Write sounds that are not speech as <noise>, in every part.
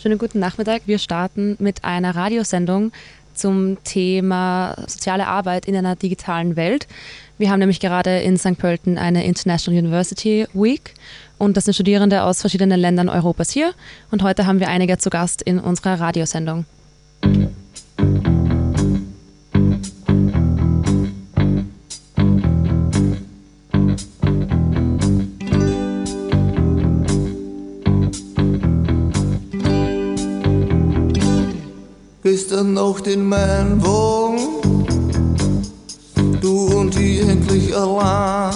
Schönen guten Nachmittag. Wir starten mit einer Radiosendung zum Thema soziale Arbeit in einer digitalen Welt. Wir haben nämlich gerade in St. Pölten eine International University Week und das sind Studierende aus verschiedenen Ländern Europas hier und heute haben wir einige zu Gast in unserer Radiosendung. Gestern in meinem Wagen, du und ich endlich allein.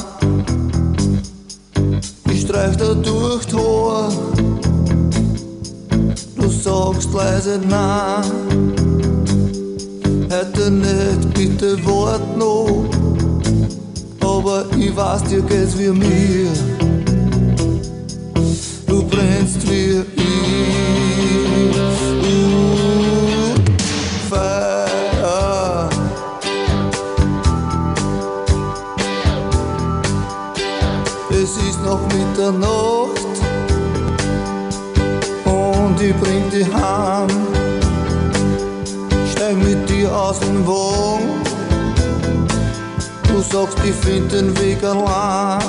Ich streich da durch Tor, du sagst leise nein. Heute nicht, bitte wart noch, aber ich weiß, dir geht's wie mir. Du brennst wie ich. Uh, Noch Mitternacht und ich bring dich heim. Steig mit dir aus dem Wagen. Du sagst, ich find den Weg allein.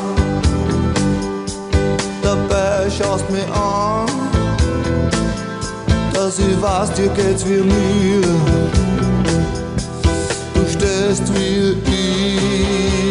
Dabei schaust mich an, dass ich weiß, dir geht's wie mir. Du stehst wie ich.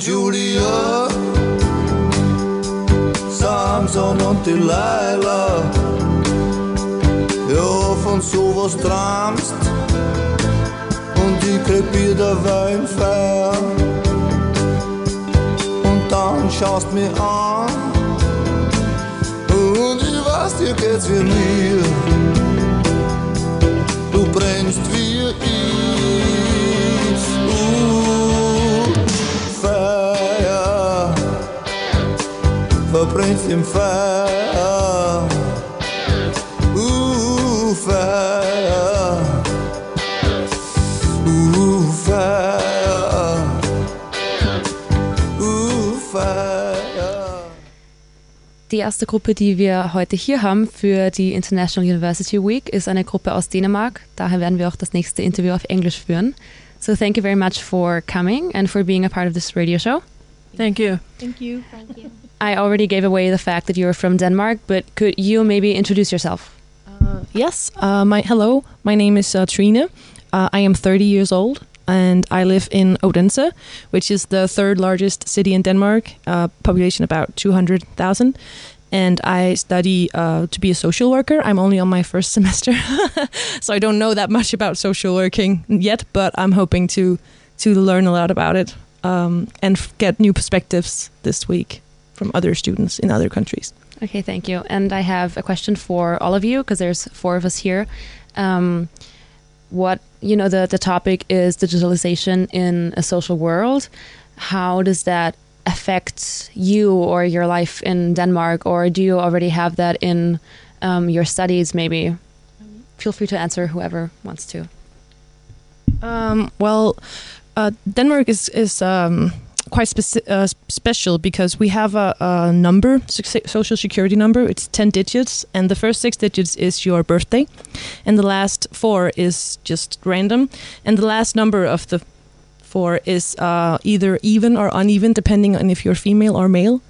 Julia, Samson und Delilah. Ja, von sowas träumst und ich krepier dabei im Feuer. Und dann schaust mich an und ich weiß, dir geht's wie mir. Du brennst wie verbrennst im Feuer. Uh, Feuer. Uh, Feuer. Uh, Feuer. Die erste Gruppe, die wir heute hier haben für die International University Week, ist eine Gruppe aus Dänemark. Daher werden wir auch das nächste Interview auf Englisch führen. So thank you very much for coming and for being a part of this radio show. Thank you. Thank you. Thank you. I already gave away the fact that you're from Denmark, but could you maybe introduce yourself? Uh, yes. Uh, my hello. My name is uh. Uh, I am 30 years old, and I live in Odense, which is the third largest city in Denmark. Uh, population about 200,000. And I study uh, to be a social worker. I'm only on my first <laughs> semester, <laughs> so I don't know that much about social working yet. But I'm hoping to to learn a lot about it um, and get new perspectives this week from other students in other countries. Okay, thank you. And I have a question for all of you because there's four of us here. Um, what you know, the the topic is digitalization in a social world. How does that affect you or your life in Denmark, or do you already have that in um, your studies? Maybe. Feel free to answer whoever wants to. Um, well, uh, Denmark is is um, quite speci- uh, special because we have a, a number, social security number. It's ten digits, and the first six digits is your birthday, and the last four is just random, and the last number of the four is uh, either even or uneven, depending on if you're female or male.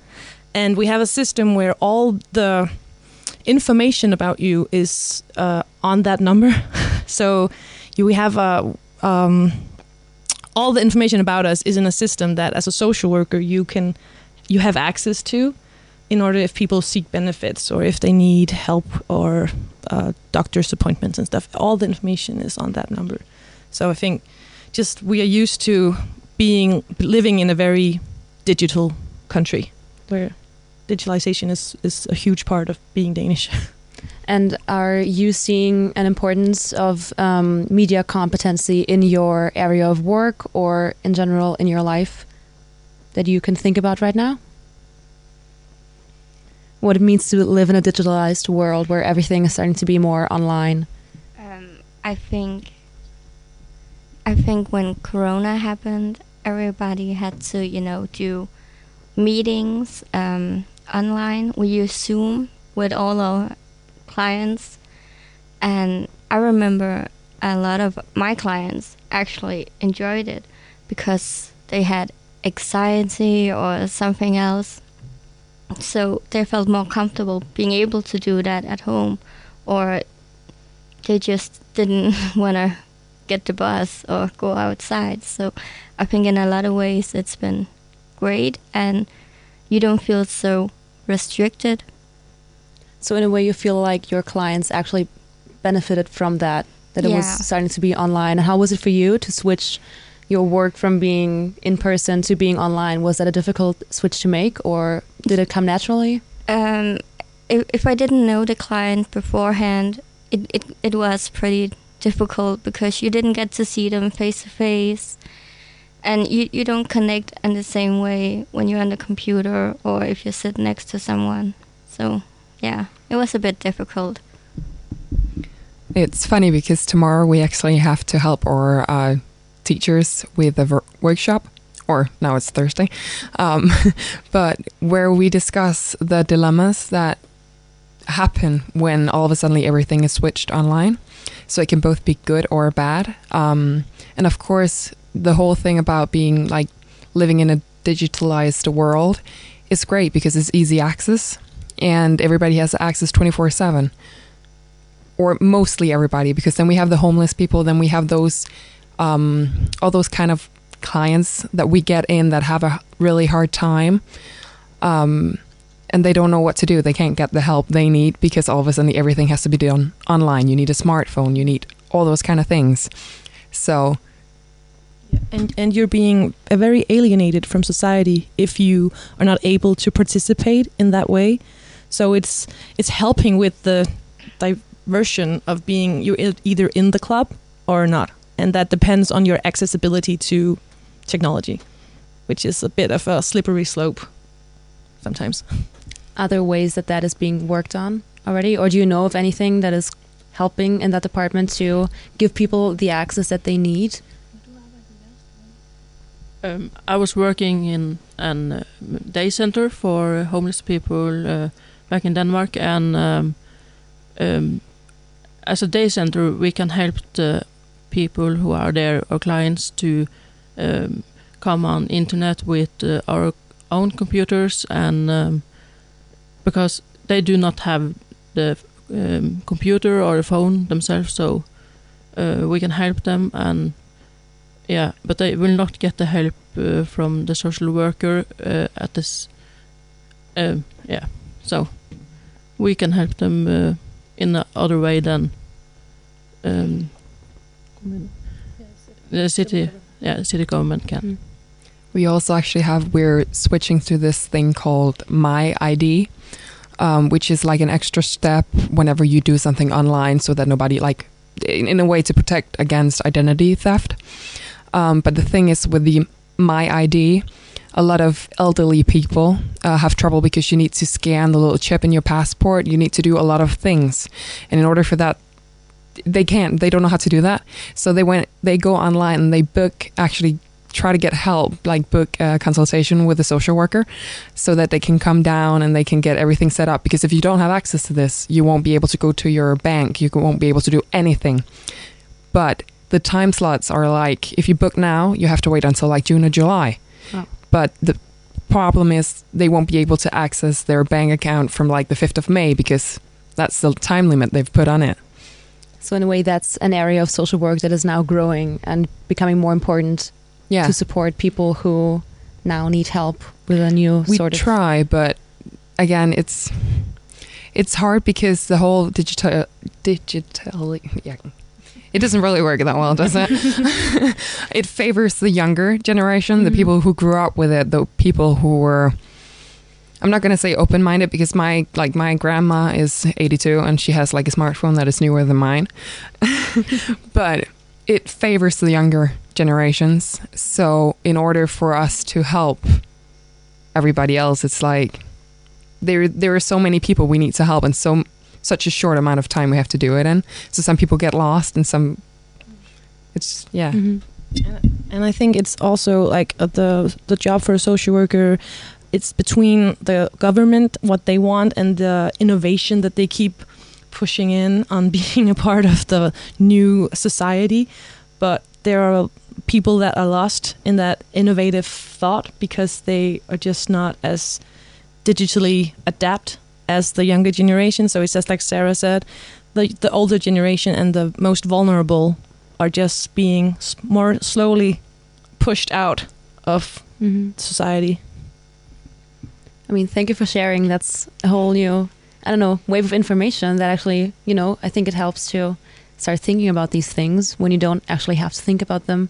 And we have a system where all the information about you is uh, on that number. <laughs> so you we have a um, all the information about us is in a system that as a social worker you can you have access to in order if people seek benefits or if they need help or uh, doctor's appointments and stuff all the information is on that number so i think just we are used to being living in a very digital country where digitalization is is a huge part of being Danish. <laughs> And are you seeing an importance of um, media competency in your area of work or in general in your life that you can think about right now? What it means to live in a digitalized world where everything is starting to be more online? Um, I think I think when Corona happened, everybody had to, you know, do meetings um, online. We use Zoom with all our clients, and I remember a lot of my clients actually enjoyed it because they had anxiety or something else. So they felt more comfortable being able to do that at home, or they just <laughs> didn't want to get the bus or go outside. So I think in a lot of ways it's been great and you don't feel so restricted. So in a way, you feel like your clients actually benefited from that, that it was starting to be online. How was it for you to switch your work from being in person to being online? Was that a difficult switch to make, or did it come naturally? Um, if, if I didn't know the client beforehand, it, it, it was pretty difficult because you didn't get to see them face to face. And you, you don't connect in the same way when you're on the computer or if you sit next to someone. So, yeah, it was a bit difficult. It's funny because tomorrow we actually have to help our uh, teachers with a workshop, or now it's Thursday, um, <laughs> but where we discuss the dilemmas that happen when all of a sudden everything is switched online. So it can both be good or bad. Um, and of course, the whole thing about being like living in a digitalized world is great because it's easy access and everybody has access 24 7 or mostly everybody, because then we have the homeless people, then we have those, um, all those kind of clients that we get in that have a really hard time, um, and they don't know what to do. They can't get the help they need because all of a sudden everything has to be done online. You need a smartphone, you need all those kind of things. So and and you're being very alienated from society if you are not able to participate in that way. So it's it's helping with the diversion of being you're e- either in the club or not, and that depends on your accessibility to technology, which is a bit of a slippery slope sometimes. Other ways that that is being worked on already, or do you know of anything that is helping in that department to give people the access that they need? Um, I was working in a uh, day center for homeless people uh, back in Denmark, and um, um, as a day center, we can help the people who are there, or clients, to um, come on internet with uh, our own computers, and um, because they do not have the um, computer or the phone themselves, so uh, we can help them and yeah, but they will not get the help uh, from the social worker uh, at this. Um, yeah, so we can help them uh, in a other way than um, the city. Yeah, city government can. Mm. We also actually have, we're switching to this thing called My ID, um, which is like an extra step whenever you do something online so that nobody, like, in, in a way to protect against identity theft. Um, but the thing is, with the My ID, a lot of elderly people uh, have trouble because you need to scan the little chip in your passport. You need to do a lot of things. And in order for that, they can't, they don't know how to do that. So they went, they go online and they book, actually try to get help, like book a consultation with a social worker so that they can come down and they can get everything set up. Because if you don't have access to this, you won't be able to go to your bank, you won't be able to do anything. But the time slots are like if you book now, you have to wait until like June or July. Oh. But the problem is they won't be able to access their bank account from like the 5th of May because that's the time limit they've put on it. So in a way, that's an area of social work that is now growing and becoming more important Yeah. to support people who now need help with a new we sort of. try, but again, it's it's hard because the whole digital digital yeah, it doesn't really work that well, does it? <laughs> <laughs> it favors the younger generation, the Mhm. people who grew up with it, the people who were I'm not gonna say open-minded because my like my grandma is 82 and she has like a smartphone that is newer than mine, <laughs> but it favors the younger generations. So in order for us to help everybody else, it's like there there are so many people we need to help and so such a short amount of time we have to do it in. So some people get lost and some it's yeah. Mhm. and I think it's also like uh, the the job for a social worker. It's between the government, what they want, and the innovation that they keep pushing in on <laughs> being a part of the new society. But there are people that are lost in that innovative thought because they are just not as digitally adapt as the younger generation. So it's just like Sarah said, the the older generation and the most vulnerable are just being more slowly pushed out of Mhm. society. I mean, thank you for sharing. That's a whole new, I don't know, wave of information that actually, you know, I think it helps to start thinking about these things when you don't actually have to think about them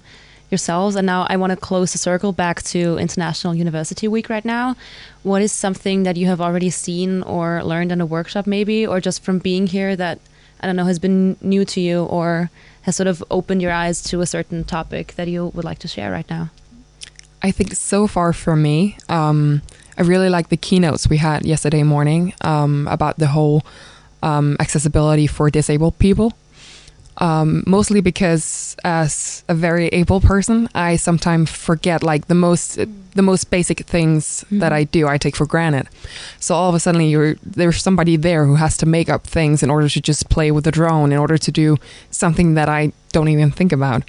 yourselves. And now I want to close the circle back to International University Week right now. What is something that you have already seen or learned in a workshop, maybe, or just from being here that, I don't know, has been new to you or has sort of opened your eyes to a certain topic that you would like to share right now? I think so far for me, um, I really like the keynotes we had yesterday morning um, about the whole um, accessibility for disabled people. Um, mostly because as a very able person, I sometimes forget like the most the most basic things that I do. I take for granted. So all of a sudden, you're there's somebody there who has to make up things in order to just play with the drone, in order to do something that I don't even think about.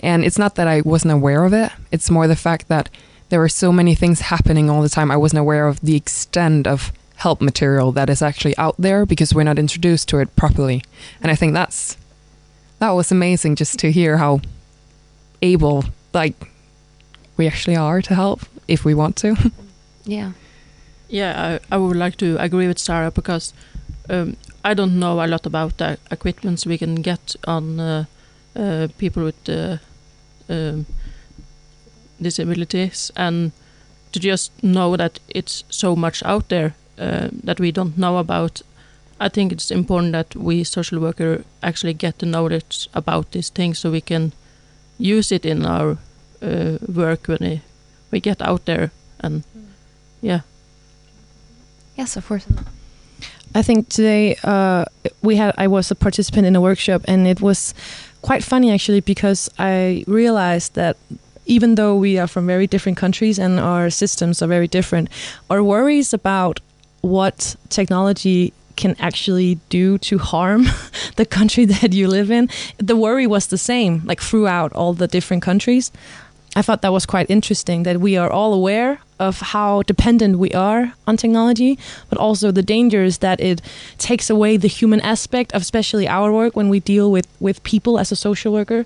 And it's not that I wasn't aware of it, it's more the fact that there were so many things happening all the time. I wasn't aware of the extent of help material that is actually out there because we're not introduced to it properly. And I think that's that was amazing just to hear how able like we actually are to help if we want to. <laughs> Yeah. Yeah, I, I would like to agree with Sarah because um, I don't know a lot about the equipments we can get on uh, uh, people with uh, um, disabilities, and to just know that it's so much out there uh, that we don't know about. I think it's important that we social worker actually get the knowledge about these things so we can use it in our uh, work when we, we get out there and yeah. Yes, of course. I think today uh, we had I was a participant in a workshop and it was quite funny actually because I realized that even though we are from very different countries and our systems are very different, our worries about what technology can actually do to harm <laughs> the country <laughs> that you live in, the worry was the same like throughout all the different countries. I thought that was quite interesting that we are all aware of how dependent we are on technology, but also the dangers that it takes away the human aspect of especially our work when we deal with, with people as a social worker,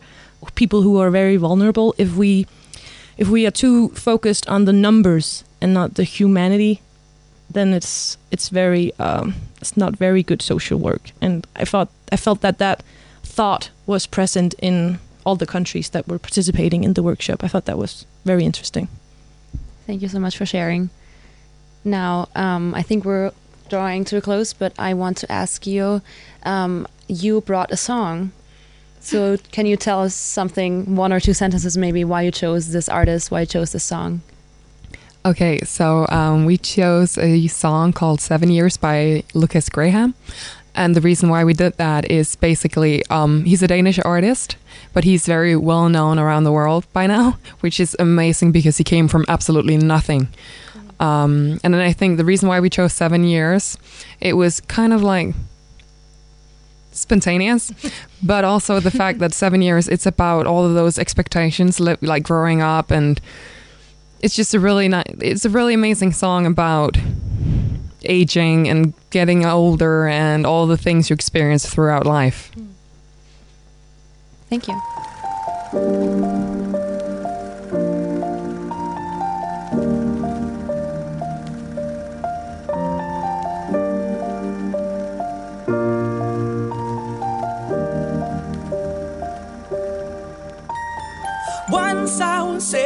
people who are very vulnerable. If we if we are too focused on the numbers and not the humanity, then it's it's very um, it's not very good social work. And I thought I felt that that thought was present in all the countries that were participating in the workshop. I thought that was very interesting. Thank you so much for sharing. Now, um, I think we're drawing to a close, but I want to ask you um, you brought a song. So, can you tell us something, one or two sentences maybe, why you chose this artist, why you chose this song? Okay, so um, we chose a song called Seven Years by Lukas Graham. And the reason why we did that is basically um, he's a Danish artist, but he's very well known around the world by now, which is amazing because he came from absolutely nothing. Um, and then I think the reason why we chose Seven Years, it was kind of like spontaneous, <laughs> but also the fact that seven years, it's about all of those expectations, li- like growing up and it's just a really nice it's a really amazing song about aging and getting older and all the things you experience throughout life Thank you. Once I was seven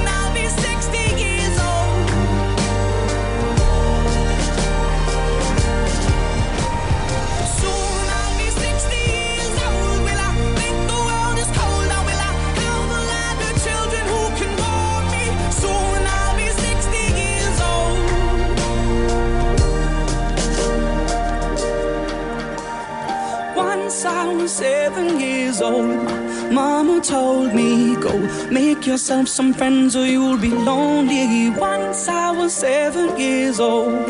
Once I was seven years old, Mama told me, Go make yourself some friends or you'll be lonely. Once I was seven years old.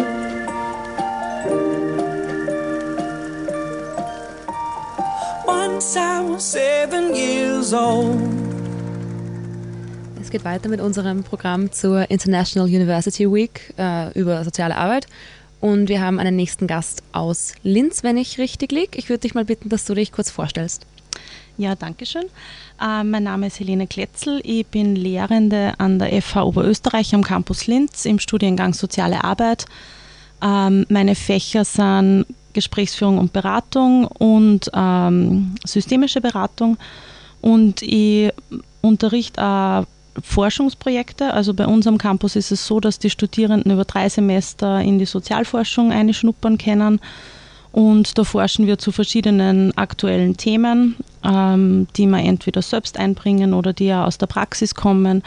Once I was seven years old. Es geht weiter mit unserem Programm zur International University Week äh, über soziale Arbeit. Und wir haben einen nächsten Gast aus Linz, wenn ich richtig liege. Ich würde dich mal bitten, dass du dich kurz vorstellst. Ja, danke schön. Äh, mein Name ist Helene Kletzel. Ich bin Lehrende an der FH Oberösterreich am Campus Linz im Studiengang Soziale Arbeit. Ähm, meine Fächer sind Gesprächsführung und Beratung und ähm, systemische Beratung. Und ich unterrichte auch Forschungsprojekte. Also bei uns am Campus ist es so, dass die Studierenden über drei Semester in die Sozialforschung einschnuppern können. Und da forschen wir zu verschiedenen aktuellen Themen, ähm, die wir entweder selbst einbringen oder die ja aus der Praxis kommen.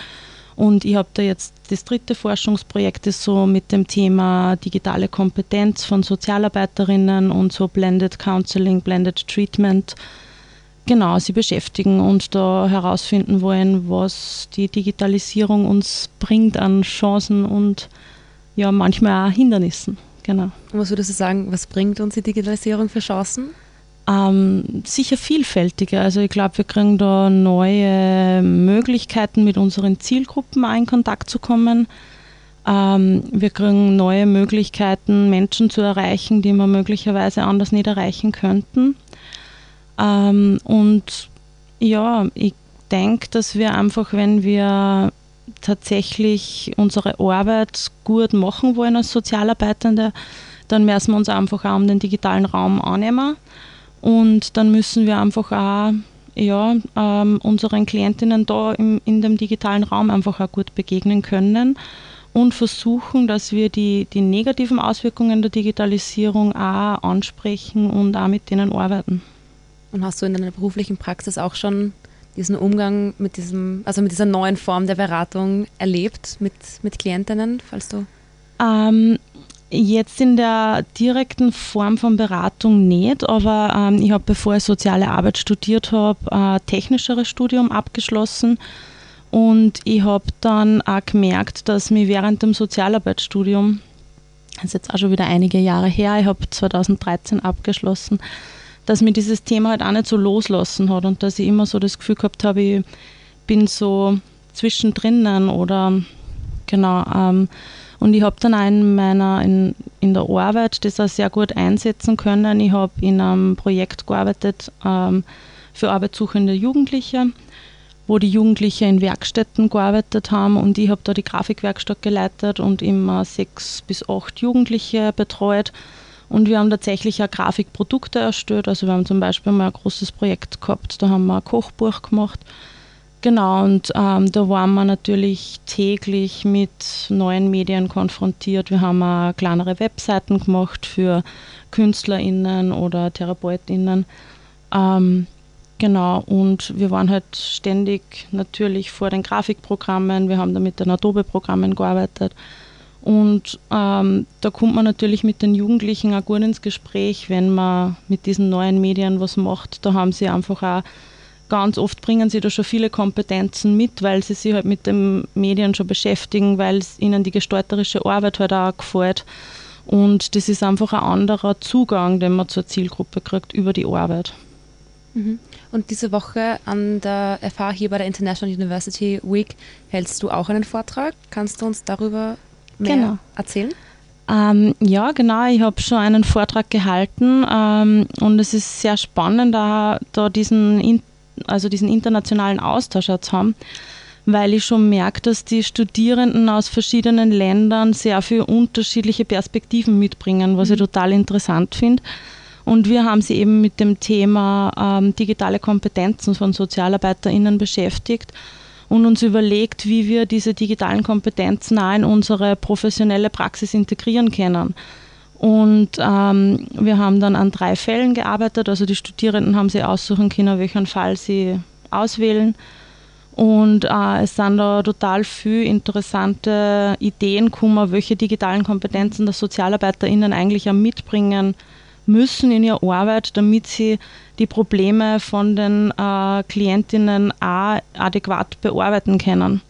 Und ich habe da jetzt das dritte Forschungsprojekt ist so mit dem Thema digitale Kompetenz von Sozialarbeiterinnen und so Blended Counseling, Blended Treatment. Genau, sie beschäftigen und da herausfinden wollen, was die Digitalisierung uns bringt an Chancen und ja, manchmal auch Hindernissen. Genau. Und was würdest du sagen, was bringt uns die Digitalisierung für Chancen? Ähm, sicher vielfältiger. Also ich glaube, wir kriegen da neue Möglichkeiten, mit unseren Zielgruppen auch in Kontakt zu kommen. Ähm, wir kriegen neue Möglichkeiten, Menschen zu erreichen, die wir möglicherweise anders nicht erreichen könnten. Ähm, und ja, ich denke, dass wir einfach, wenn wir tatsächlich unsere Arbeit gut machen wollen als Sozialarbeitende, dann müssen wir uns einfach auch um den digitalen Raum annehmen. Und dann müssen wir einfach auch ja, ähm, unseren Klientinnen da im, in dem digitalen Raum einfach auch gut begegnen können und versuchen, dass wir die, die negativen Auswirkungen der Digitalisierung auch ansprechen und auch mit denen arbeiten. Und hast du in deiner beruflichen Praxis auch schon diesen Umgang mit diesem, also mit dieser neuen Form der Beratung erlebt mit, mit Klientinnen, falls du? Ähm, jetzt in der direkten Form von Beratung nicht, aber ähm, ich habe, bevor ich soziale Arbeit studiert habe, ein technischeres Studium abgeschlossen und ich habe dann auch gemerkt, dass mir während dem Sozialarbeitsstudium, das ist jetzt auch schon wieder einige Jahre her, ich habe 2013 abgeschlossen, dass mir dieses Thema halt auch nicht so loslassen hat und dass ich immer so das Gefühl gehabt habe, ich bin so zwischendrin oder genau. Ähm, und ich habe dann auch in meiner in, in der Arbeit das auch sehr gut einsetzen können. Ich habe in einem Projekt gearbeitet ähm, für arbeitssuchende Jugendliche wo die Jugendlichen in Werkstätten gearbeitet haben und ich habe da die Grafikwerkstatt geleitet und immer sechs bis acht Jugendliche betreut. Und wir haben tatsächlich auch Grafikprodukte erstellt. Also wir haben zum Beispiel mal ein großes Projekt gehabt, da haben wir ein Kochbuch gemacht. Genau, und ähm, da waren wir natürlich täglich mit neuen Medien konfrontiert. Wir haben auch kleinere Webseiten gemacht für KünstlerInnen oder TherapeutInnen. Ähm, Genau, und wir waren halt ständig natürlich vor den Grafikprogrammen, wir haben da mit den Adobe-Programmen gearbeitet. Und ähm, da kommt man natürlich mit den Jugendlichen auch gut ins Gespräch, wenn man mit diesen neuen Medien was macht. Da haben sie einfach auch ganz oft bringen sie da schon viele Kompetenzen mit, weil sie sich halt mit den Medien schon beschäftigen, weil ihnen die gestalterische Arbeit halt auch gefällt. Und das ist einfach ein anderer Zugang, den man zur Zielgruppe kriegt über die Arbeit. Mhm. Und diese Woche an der FH hier bei der International University Week hältst du auch einen Vortrag. Kannst du uns darüber mehr genau. erzählen? Ähm, ja, genau. Ich habe schon einen Vortrag gehalten ähm, und es ist sehr spannend, da, da diesen, also diesen internationalen Austausch zu haben, weil ich schon merke, dass die Studierenden aus verschiedenen Ländern sehr viele unterschiedliche Perspektiven mitbringen, was mhm. ich total interessant finde. Und wir haben sie eben mit dem Thema ähm, digitale Kompetenzen von SozialarbeiterInnen beschäftigt und uns überlegt, wie wir diese digitalen Kompetenzen auch in unsere professionelle Praxis integrieren können. Und ähm, wir haben dann an drei Fällen gearbeitet. Also die Studierenden haben sie aussuchen können, welchen Fall sie auswählen. Und äh, es sind da total viele interessante Ideen gekommen, welche digitalen Kompetenzen der SozialarbeiterInnen eigentlich auch mitbringen müssen in ihrer Arbeit, damit sie die Probleme von den äh, Klientinnen auch adäquat bearbeiten können.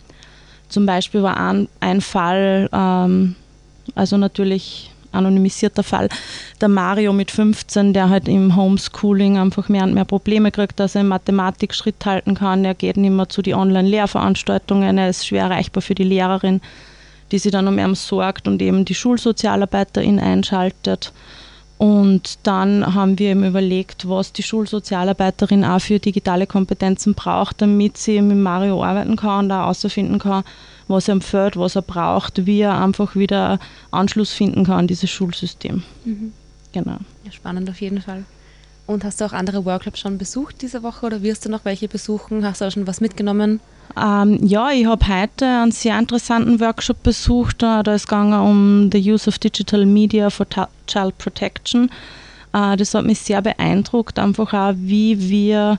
Zum Beispiel war ein, ein Fall, ähm, also natürlich anonymisierter Fall, der Mario mit 15, der halt im Homeschooling einfach mehr und mehr Probleme kriegt, dass er in Mathematik Schritt halten kann. Er geht nicht mehr zu den Online-Lehrveranstaltungen, er ist schwer erreichbar für die Lehrerin, die sich dann um ihn sorgt und eben die Schulsozialarbeiterin einschaltet. Und dann haben wir eben überlegt, was die Schulsozialarbeiterin auch für digitale Kompetenzen braucht, damit sie mit Mario arbeiten kann und auch herausfinden kann, was er empfiehlt, was er braucht, wie er einfach wieder Anschluss finden kann an dieses Schulsystem. Mhm. Genau. Ja, spannend auf jeden Fall. Und hast du auch andere Workshops schon besucht diese Woche oder wirst du noch welche besuchen? Hast du auch schon was mitgenommen? Ähm, ja, ich habe heute einen sehr interessanten Workshop besucht. Da ist es um the use of digital media for child protection. Äh, das hat mich sehr beeindruckt, einfach auch, wie wir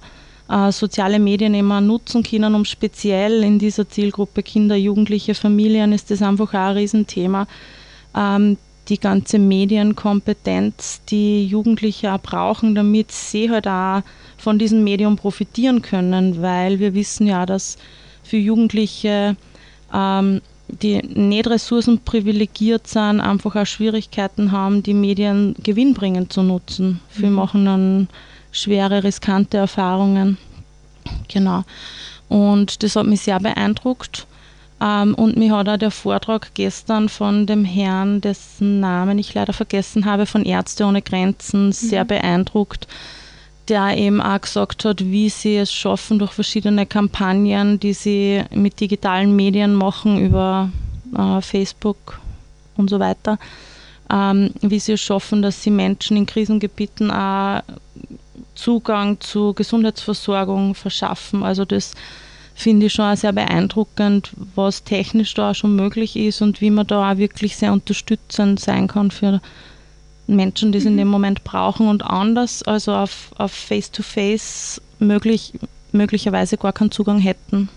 äh, soziale Medien immer nutzen können, um speziell in dieser Zielgruppe Kinder, Jugendliche, Familien ist das einfach auch ein Riesenthema. Ähm, die ganze Medienkompetenz, die Jugendliche auch brauchen, damit sie halt auch von diesem Medium profitieren können, weil wir wissen ja, dass für Jugendliche, ähm, die nicht ressourcenprivilegiert sind, einfach auch Schwierigkeiten haben, die Medien gewinnbringend zu nutzen. Mhm. Wir machen dann schwere, riskante Erfahrungen. Genau. Und das hat mich sehr beeindruckt. Ähm, und mich hat auch der Vortrag gestern von dem Herrn, dessen Namen ich leider vergessen habe, von Ärzte ohne Grenzen, sehr mhm. beeindruckt, der eben auch gesagt hat, wie sie es schaffen durch verschiedene Kampagnen, die sie mit digitalen Medien machen über äh, Facebook und so weiter, ähm, wie sie es schaffen, dass sie Menschen in Krisengebieten auch Zugang zu Gesundheitsversorgung verschaffen. Also das finde ich schon auch sehr beeindruckend, was technisch da auch schon möglich ist und wie man da auch wirklich sehr unterstützend sein kann für Menschen, die es in Mhm. dem Moment brauchen und anders, also auf, auf Face-to-Face möglich, möglicherweise gar keinen Zugang hätten.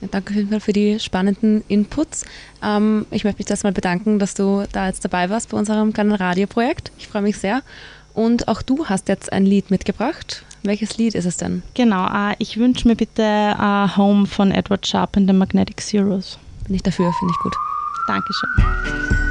Ja, danke auf jeden Fall für die spannenden Inputs. Ähm, ich möchte mich erstmal bedanken, dass du da jetzt dabei warst bei unserem kleinen Radioprojekt. Ich freue mich sehr. Und auch du hast jetzt ein Lied mitgebracht. Welches Lied ist es denn? Genau, äh, ich wünsche mir bitte äh, Home von Edward Sharp and the Magnetic Zeros. Bin ich dafür, finde ich gut. Dankeschön.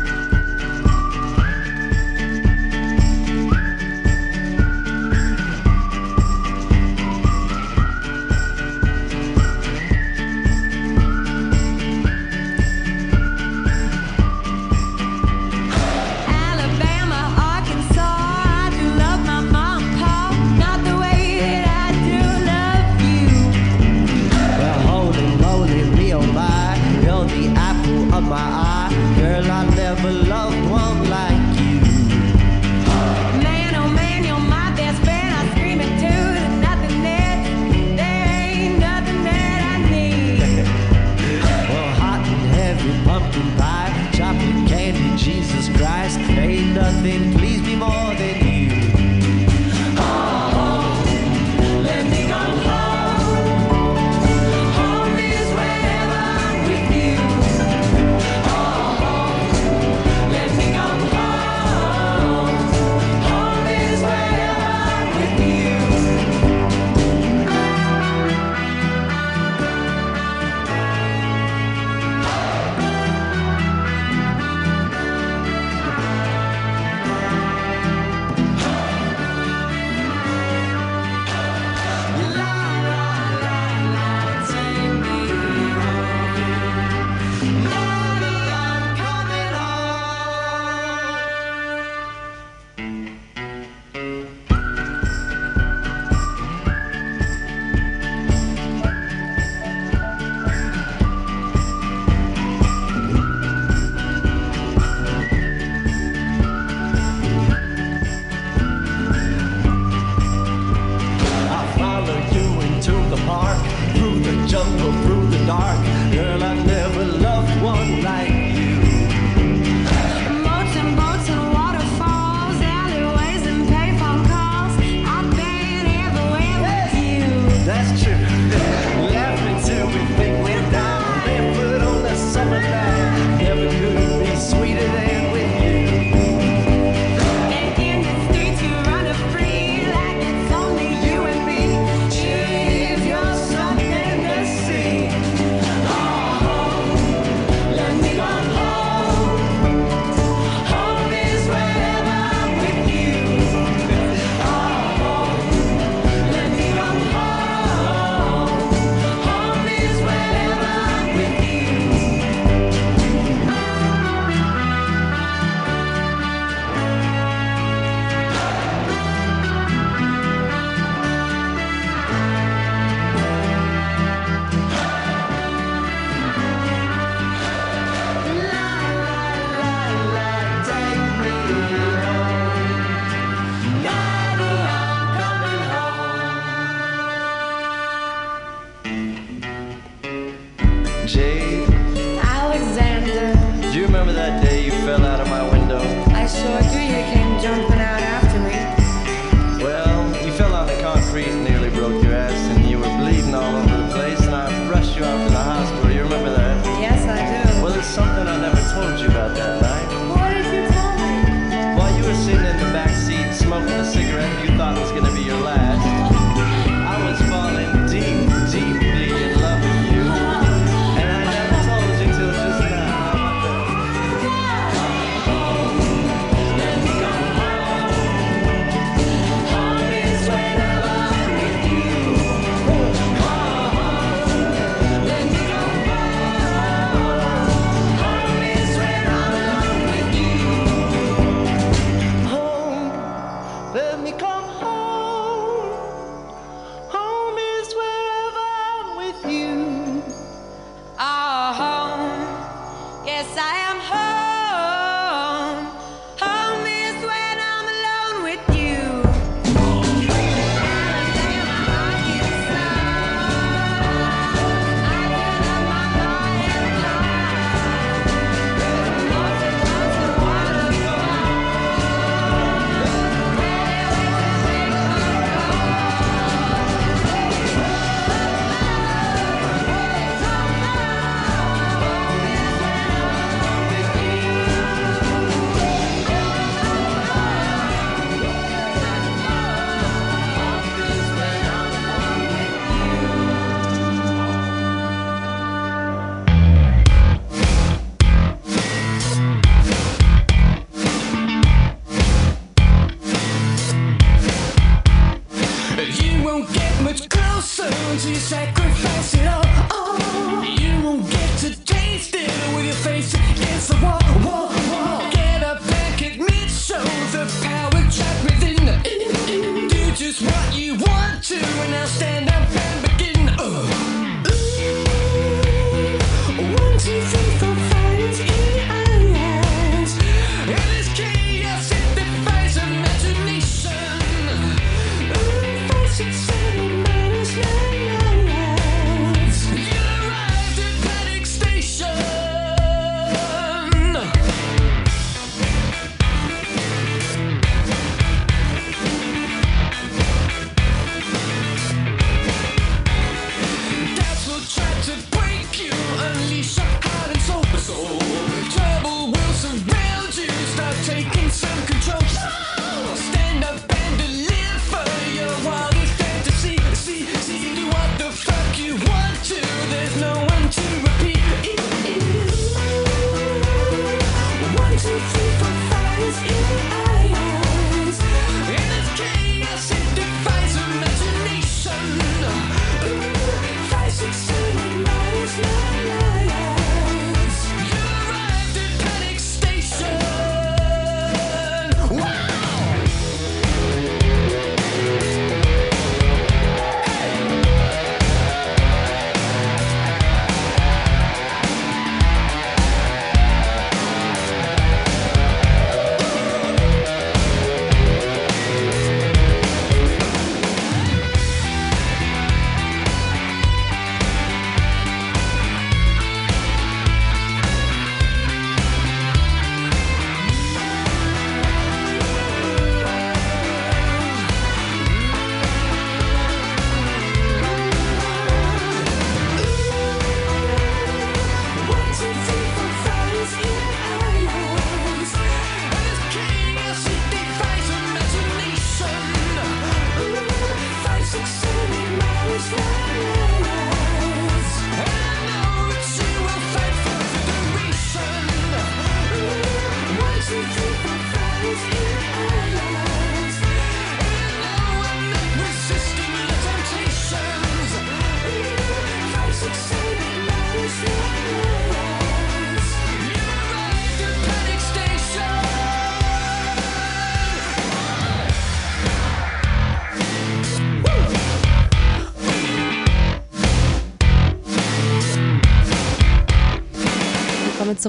Jade,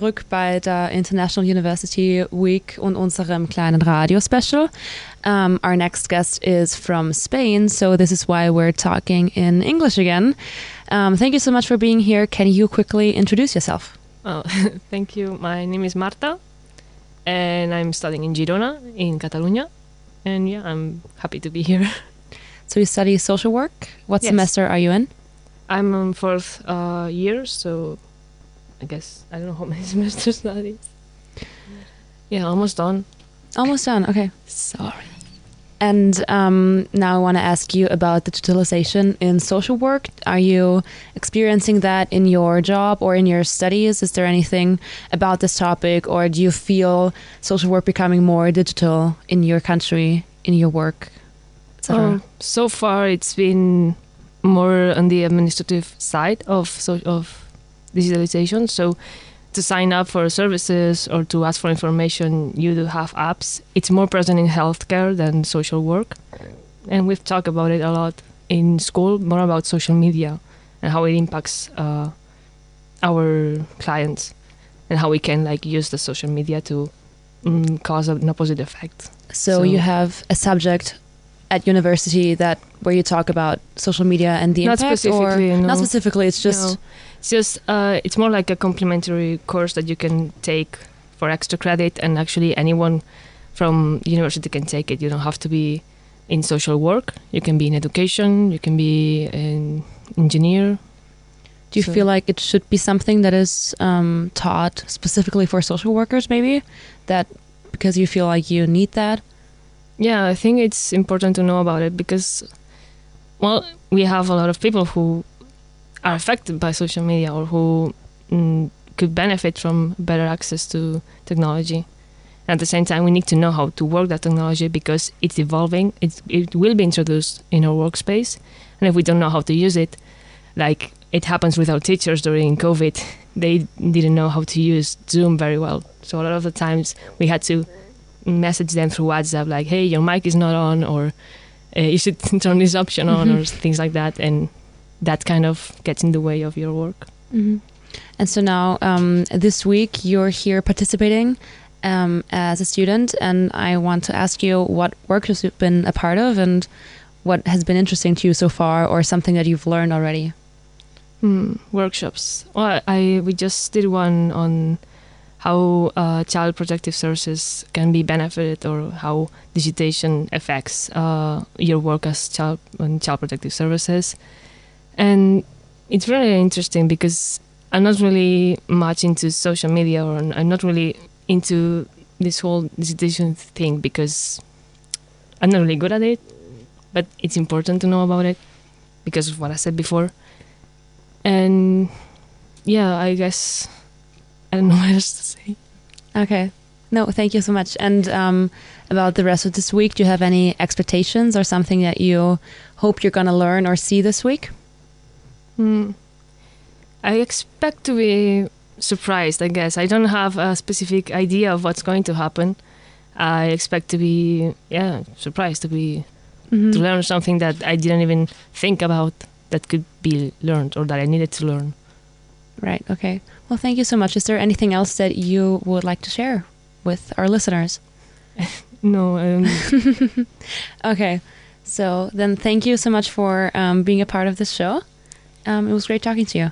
zurück bei der International University Week und unserem kleinen Radio-Special. Um, our next guest is from Spain, so this is why we're talking in English again. Um, thank you so much for being here. Can you quickly introduce yourself? Oh, <laughs> thank you. My name is Marta, and I'm studying in Girona, in Catalonia. And yeah, I'm happy to be here. <laughs> So you study social work. What Yes. semester are you in? I'm on fourth uh, year, so I guess I don't know how <laughs> many semesters that is. Yeah, almost done. Almost done. Okay. Sorry. And um, now I want to ask you about the digitalization in social work. Are you experiencing that in your job or in your studies? Is there anything about this topic, or do you feel social work becoming more digital in your country, in your work, etc.? Um, so far, it's been more on the administrative side of so of digitalization. So to sign up for services or to ask for information, you do have apps. It's more present in healthcare than social work, and we've talked about it a lot in school, more about social media and how it impacts uh, our clients and how we can like use the social media to mm, cause an opposite effect. so, you have a subject at university that where you talk about social media and the Not impact, or specifically, no. not specifically. It's just No. It's just uh, it's more like a complementary course that you can take for extra credit, and actually anyone from university can take it. You don't have to be in social work. You can be in education. You can be an engineer. Do you So- feel like it should be something that is um, taught specifically for social workers, maybe? That because you feel like you need that? Yeah, I think it's important to know about it because, well, we have a lot of people who are affected by social media or who mm, could benefit from better access to technology. At the same time, we need to know how to work that technology because it's evolving. It it will be introduced in our workspace, and if we don't know how to use it, like it happens with our teachers during COVID, <laughs> they didn't know how to use Zoom very well. So a lot of the times we had to message them through WhatsApp, like, "Hey, your mic is not on," or uh, you should <laughs> turn this option on Mhm. or things like that, and that kind of gets in the way of your work. Mhm. And so now, um, this week, you're here participating um, as a student, and I want to ask you what work you've been a part of and what has been interesting to you so far, or something that you've learned already. Hmm, workshops. Well, I we just did one on how uh, child protective services can be benefited or how digitization affects uh, your work as child on child protective services, and it's really interesting because I'm not really much into social media or I'm not really into this whole digitization thing because I'm not really good at it, but it's important to know about it because of what I said before and yeah, I guess I don't know <laughs> what else to say. Okay. No, thank you so much. And um, about the rest of this week, do you have any expectations or something that you hope you're going to learn or see this week? Hmm. I expect to be surprised. I guess I don't have a specific idea of what's going to happen. I expect to be yeah surprised to be Mhm. to learn something that I didn't even think about that could be learned or that I needed to learn. Right. Okay. Well, thank you so much. Is there anything else that you would like to share with our listeners? <laughs> No. Um, <laughs> okay. So then, thank you so much for um, being a part of this show. Um, it was great talking to you.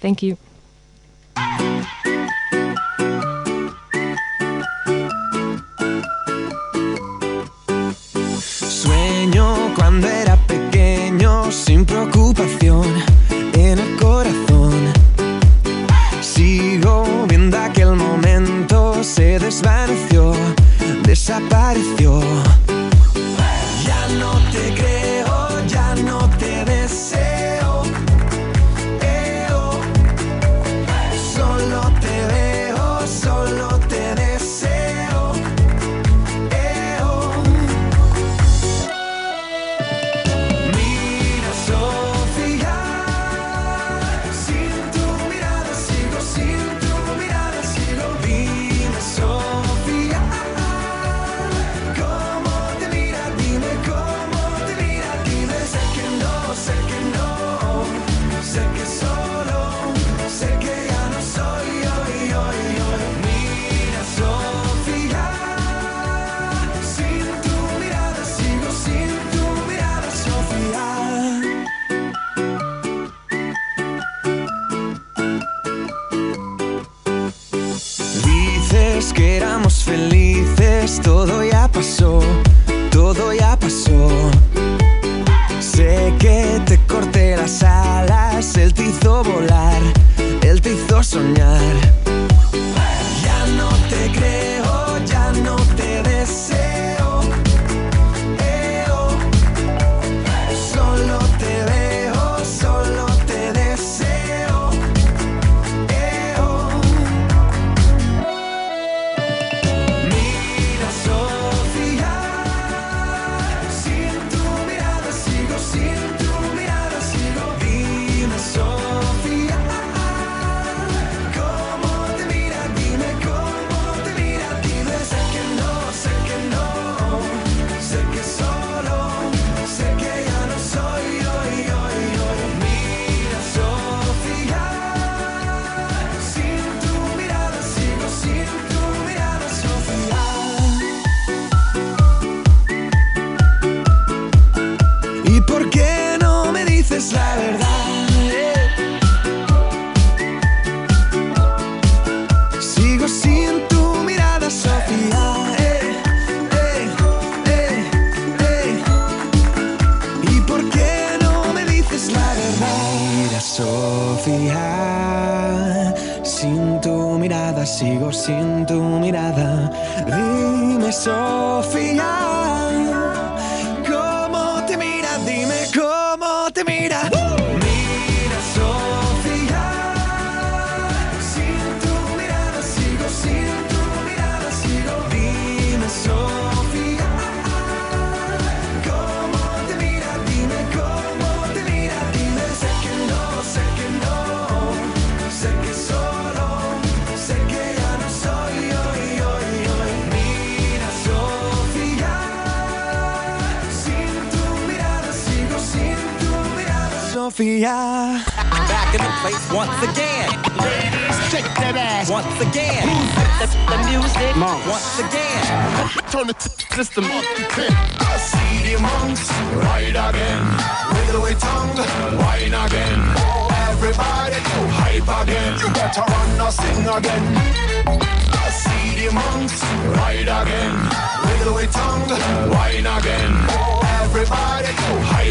Thank you. Sueño cuando era pequeño sin preocupación en el corazón. Sigo viendo aquel momento, se desvaneció, desapareció.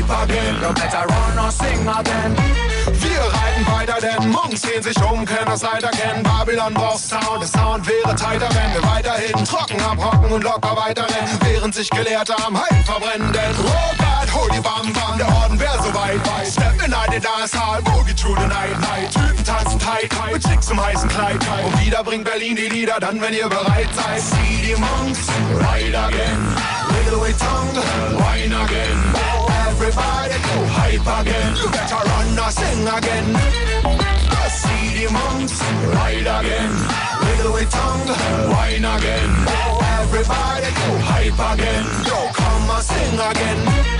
Hype again. You better run or sing again. Wir reiten weiter, denn Monks sehen sich um, können das leider kennen. Babylon braucht Sound, der Sound wäre tighter, wenn wir weiterhin trocken abrocken und locker weiterrennen. Während sich Gelehrte am Hype verbrennen, denn Robert, hol die Bam Bam, der Orden wäre so weit, weit. Step in the dance hall, boogie through the night, night. Typen tanzen tight, tight, mit Chicks im heißen Kleid, Kleid. Und wieder bringt Berlin die Lieder, dann wenn ihr bereit seid. See die Monks, ride again. Away tongue, wine again. Everybody go hype again. You better run or sing again. I see the monks ride again. Away tongue, wine again. Everybody go hype again. Yo, come and sing again.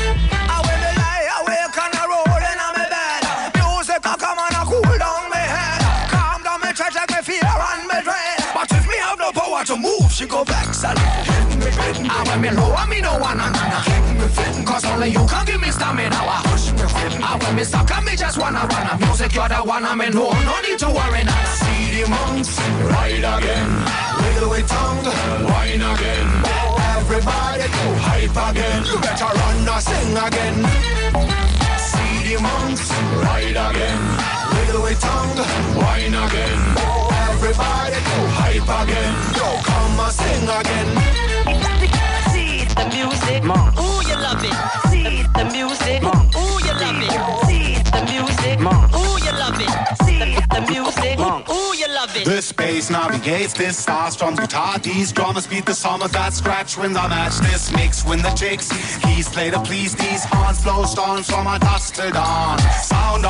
To move, she go vex and hit me fit. And when me low, me no one fit. Cause only you can give me stamina. And when me suck and me just wanna run. Music you're the one I me know, no need to worry now. See the monks ride again. Wiggle away tongue, wine again. Everybody go hype again. You better run or sing again. See the monks ride again. Wiggle away tongue, wine again. Everybody go hype again. Yo, come and sing again. See the music, ooh you love it. See the music, ooh you love it. See the music, ooh you love it. See the music, ooh you love it. The space navigates this star strums guitar. These drummers beat the sum of that scratch when I match this mix. When the chicks keys play to please these horns blow storms from our dusk to dawn.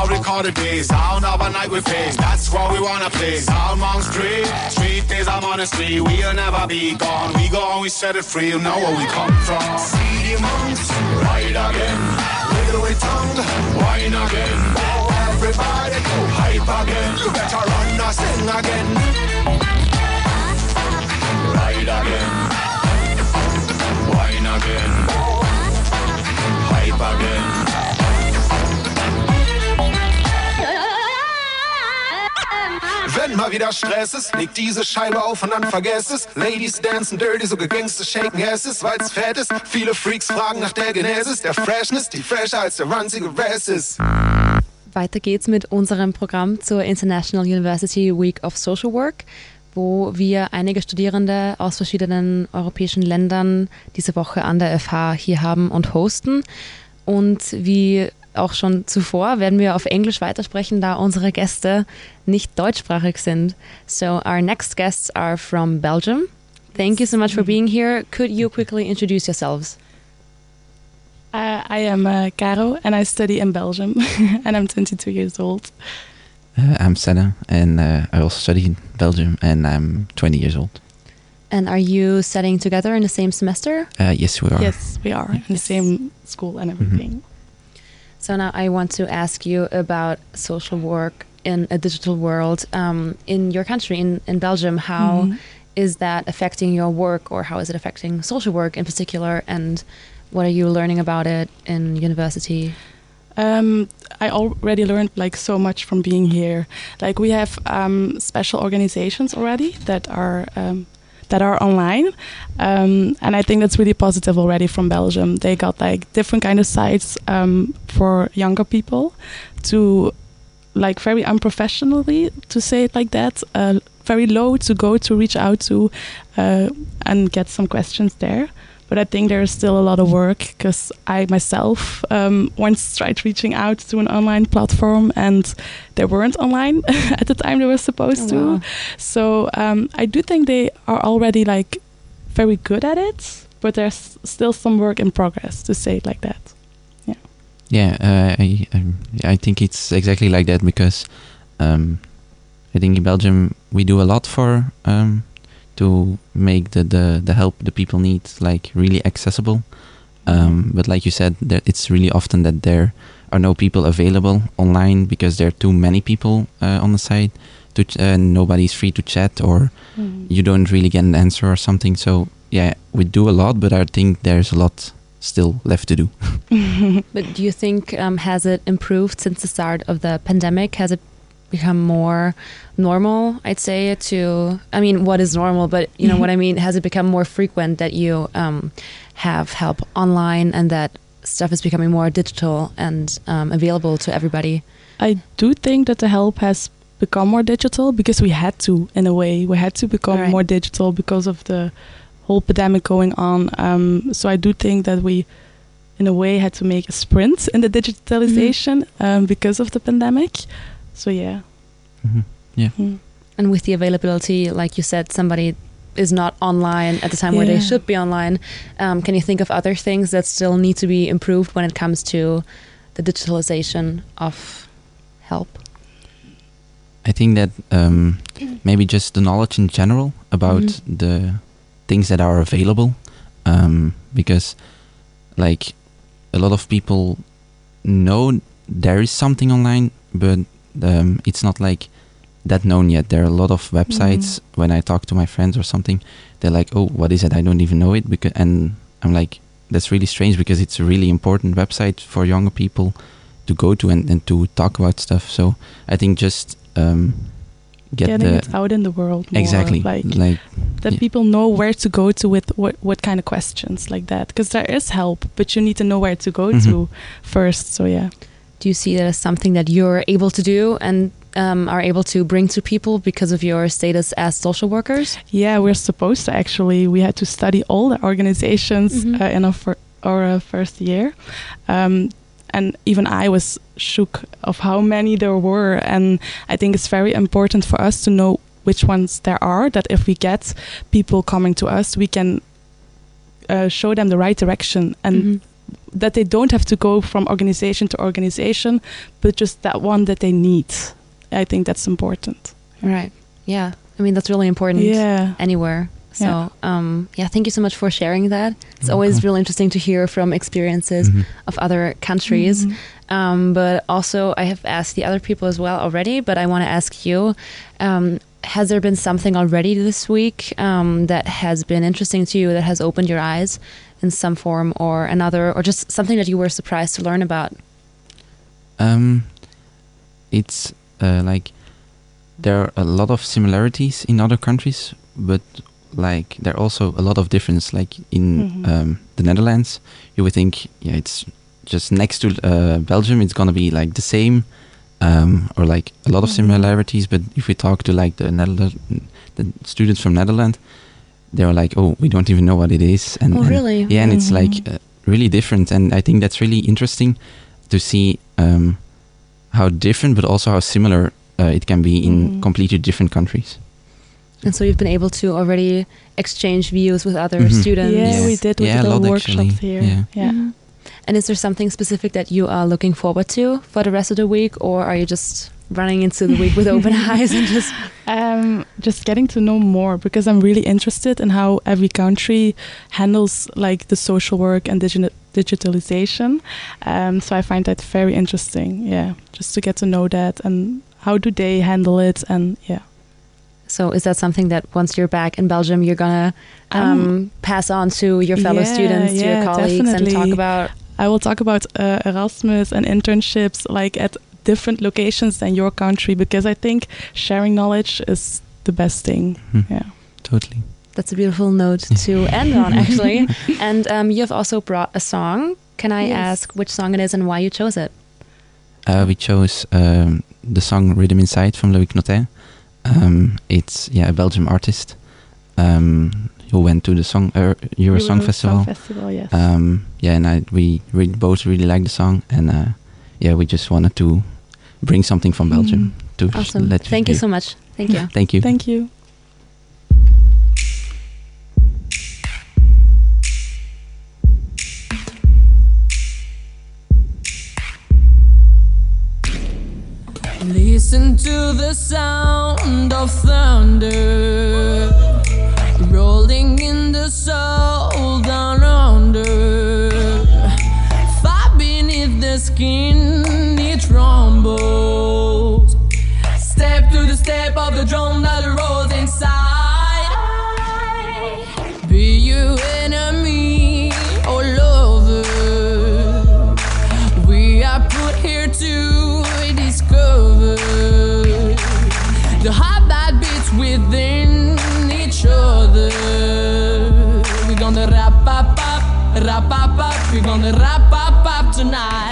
Sound of recorded days, sound of a night we face. That's what we wanna play. Sound monks street, street days I'm on the street. We'll never be gone. We go and we set it free. You know where we come from. See the monks ride again. Wiggle away tongue, wine again. Oh, everybody go hype again. You better run or sing again. Ride again. Wine again. Hype again. Wenn mal wieder Stress ist, leg diese Scheibe auf und dann vergess es. Ladies dancen dirty, so gegangste shaken asses, weil's fett ist. Viele Freaks fragen nach der Genesis, der Freshness, die fresher als der ranzige Rest ist. Weiter geht's mit unserem Programm zur International University Week of Social Work, wo wir einige Studierende aus verschiedenen europäischen Ländern diese Woche an der FH hier haben und hosten. Und wie auch schon zuvor werden wir auf Englisch weitersprechen, da unsere Gäste nicht deutschsprachig sind. So our next guests are from Belgium. Thank you so much for being here. Could you quickly introduce yourselves? Uh, I am uh, Caro and I study in Belgium <laughs> and I'm 22 years old. Uh, I'm Senna, and uh, I also study in Belgium, and I'm 20 years old. And are you studying together in the same semester? Uh, yes, we are. Yes, we are in the same school and everything. So now I want to ask you about social work in a digital world. Um, in your country, in, in Belgium, how is Mhm. that affecting your work or how is it affecting social work in particular? And what are you learning about it in university? Um, I already learned like so much from being here. Like we have um, special organizations already that are um, that are online, um, and I think that's really positive already from Belgium. They got like different kind of sites um, for younger people to like very unprofessionally to say it like that. Uh, very low to go to reach out to uh, and get some questions there. But I think there is still a lot of work because I myself um, once tried reaching out to an online platform and they weren't online <laughs> at the time they were supposed Oh, to. So um, I do think they are already like very good at it, but there's still some work in progress to say it like that. Yeah, uh, I, um, I think it's exactly like that because um, I think in Belgium we do a lot for um, to make the, the, the help the people need like really accessible. Um, but like you said, there, it's really often that there are no people available online because there are too many people uh, on the site. To ch- uh, nobody's free to chat, or Mhm. you don't really get an answer or something. So yeah, we do a lot, but I think there's a lot still left to do. <laughs> <laughs> But do you think um, has it improved since the start of the pandemic? Has it become more normal? I'd say to I mean, what is normal? But you know what I mean. Has it become more frequent that you um, have help online and that stuff is becoming more digital and um, available to everybody? I do think that the help has become more digital because we had to, in a way, we had to become Right. more digital because of the whole pandemic going on. Um, so I do think that we, in a way, had to make a sprint in the digitalization um, because of the pandemic. So yeah. Mhm. Yeah. Mm. And with the availability, like you said, somebody is not online at the time where they should be online. Um, can you think of other things that still need to be improved when it comes to the digitalization of help? I think that um, <clears throat> maybe just the knowledge in general about Mhm. the things that are available, um, because like a lot of people know there is something online, but um, it's not like that known yet. There are a lot of websites. When I talk to my friends or something, they're like, "Oh, what is it? I don't even know it." Because and I'm like, that's really strange because it's a really important website for younger people to go to and, and to talk about stuff. So I think just um, get Getting it out in the world more, exactly like, like that yeah. people know where to go to with what, what kind of questions like that because there is help but you need to know where to go Mhm. to first so yeah Do you see that as something that you're able to do and um, are able to bring to people because of your status as social workers? yeah we're supposed to actually we had to study all the organizations Mhm. uh, in our, fir- our uh, first year um, and even i was shook of how many there were and i think it's very important for us to know which ones there are that if we get people coming to us we can uh, show them the right direction and Mhm. That they don't have to go from organization to organization, but just that one that they need. I think that's important. Right. Yeah. I mean, that's really important Yeah. anywhere. So, Yeah. um, yeah, thank you so much for sharing that. It's You're always really interesting to hear from experiences Mhm. of other countries. Mhm. Um, but also, I have asked the other people as well already, but I want to ask you um, has there been something already this week um, that has been interesting to you, that has opened your eyes in some form or another, or just something that you were surprised to learn about? Um, it's uh, like there are a lot of similarities in other countries, but like there are also a lot of difference. Like in Mhm. um, the Netherlands, you would think, yeah, it's just next to uh, Belgium. It's gonna be like the same, um, or like a lot of Mhm. similarities. But if we talk to like the Netherlands, the students from Netherlands, they're like, oh, we don't even know what it is. And, Oh, and- really? Yeah, and it's Mhm. like uh, really different. And I think that's really interesting to see um, how different, but also how similar uh, it can be in Mhm. completely different countries. And so you've been able to already exchange views with other Mhm. students. Yeah, Yeah. we did with Yeah, a the little lot workshops actually. here. Yeah. Yeah. Mhm. And is there something specific that you are looking forward to for the rest of the week, or are you just running into the week with <laughs> open eyes and just Um, just getting to know more because I'm really interested in how every country handles like the social work and digi- digitalization. Um, so I find that very interesting. Yeah, just to get to know that and how do they handle it and yeah. So is that something that once you're back in Belgium, you're gonna um, Um, pass on to your fellow yeah, students, to your yeah, colleagues, and talk definitely. about? I will talk about uh, Erasmus and internships like at different locations than your country because I think sharing knowledge is the best thing. Hmm. Yeah. Totally. That's a beautiful note to <laughs> end on, actually. <laughs> and um, you have also brought a song. Can I Yes. ask which song it is and why you chose it? Uh, we chose um, the song "Rhythm Inside" from Loïc Nottet. Um, it's yeah a Belgian artist um, who went to the song uh, Euro Song Euro Festival. Festival, yes. Um, yeah, and I, we really, both really like the song, and uh, yeah, we just wanted to bring something from Belgium mm. to awesome. let Thank you, you so much. Thank you. Thank you. Thank you. Listen to the sound of thunder rolling in the soul down under, far beneath the skin. step of the drum that rolls inside. Be you enemy or lover, we are put here to discover the heart that beats within each other. We're gonna rap up, up, rap up, up. We're gonna rap up, up tonight.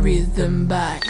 carry them back.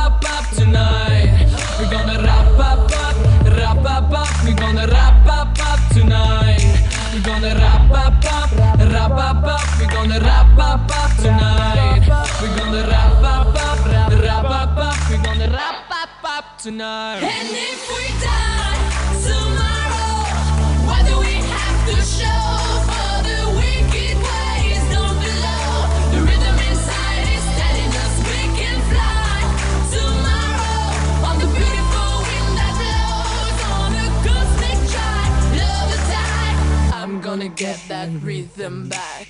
tonight. And if we die tomorrow, what do we have to show for the wicked ways down below? The rhythm inside is telling us we can fly tomorrow on the beautiful wind that blows on. Love I'm gonna get that rhythm back.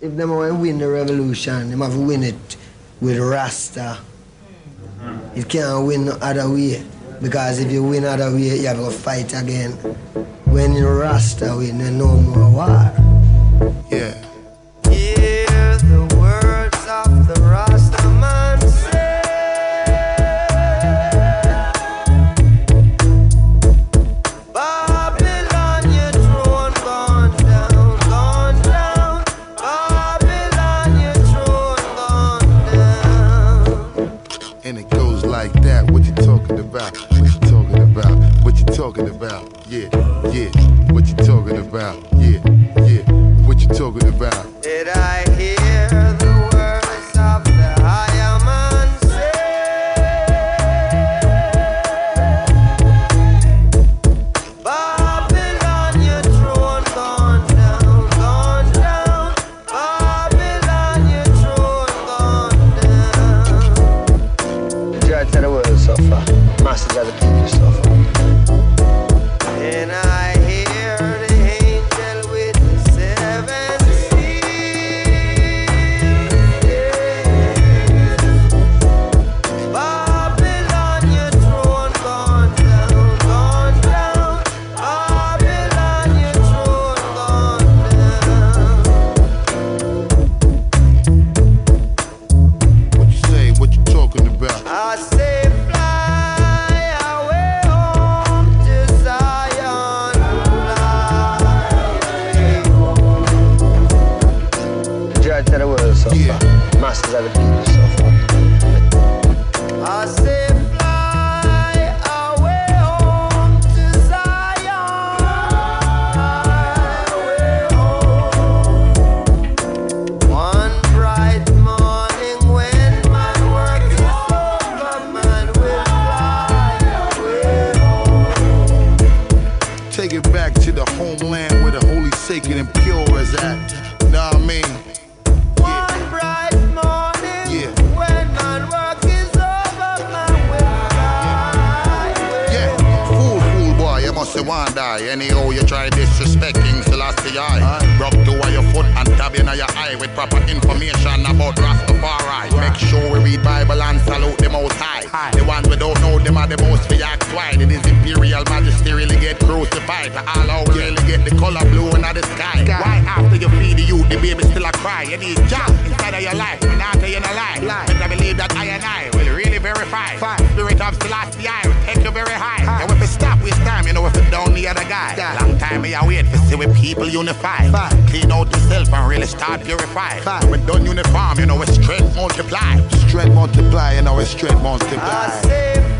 If them want to win the revolution, they must win it with Rasta. You can't win no other way. Because if you win other way, you have to fight again. When you Rasta win, no more war. Yeah. talking about? Yeah, yeah, what you talking about? King Selassie I. Rub two of your foot and dab in your eye with proper information about Rastafari. Make sure we read Bible and salute the Most High. The ones we don't know them are the most react wide. It is Imperial Majesty. 45. All out girl, get the color blue out the sky. Why after you feed the youth, the baby still a cry? You need job inside of your life, and after you're not lie. And I believe that I and I will really verify. Fine. Spirit of Selassie, I will take you very high. high. And if it stop, with time, you know if it down the other guy. Yeah. Long time I wait to see where people unify. Fine. Clean out the self and really start purify. Fine. When done uniform, you know it's strength multiply. Strength multiply, you know it's strength multiply. I say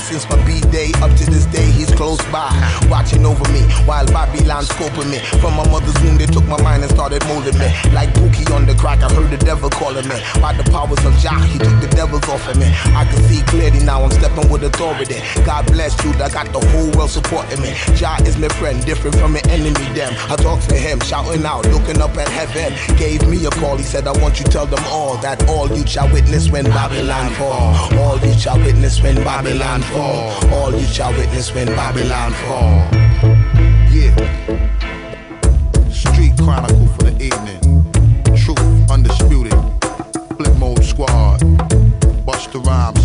Since my B day up to this day, he's close by, watching over me while Babylon scoping me. From my mother's womb, they took my mind and started molding me. Like Pookie on the crack, I heard the devil calling me. By the powers of Jah, he took the devils off of me. I can see clearly now, I'm stepping with authority. God bless you, I got the whole world supporting me. Jah is my friend, different from my enemy. Them, I talk to him, shouting out, looking up at heaven. Gave me a call, he said, I want you tell them all that all you shall witness when Babylon fall. All you shall witness when Babylon fall. All you shall witness when Babylon fall. Yeah. Street chronicle for the evening. Truth undisputed. Flipmode Squad. Bust the rhymes.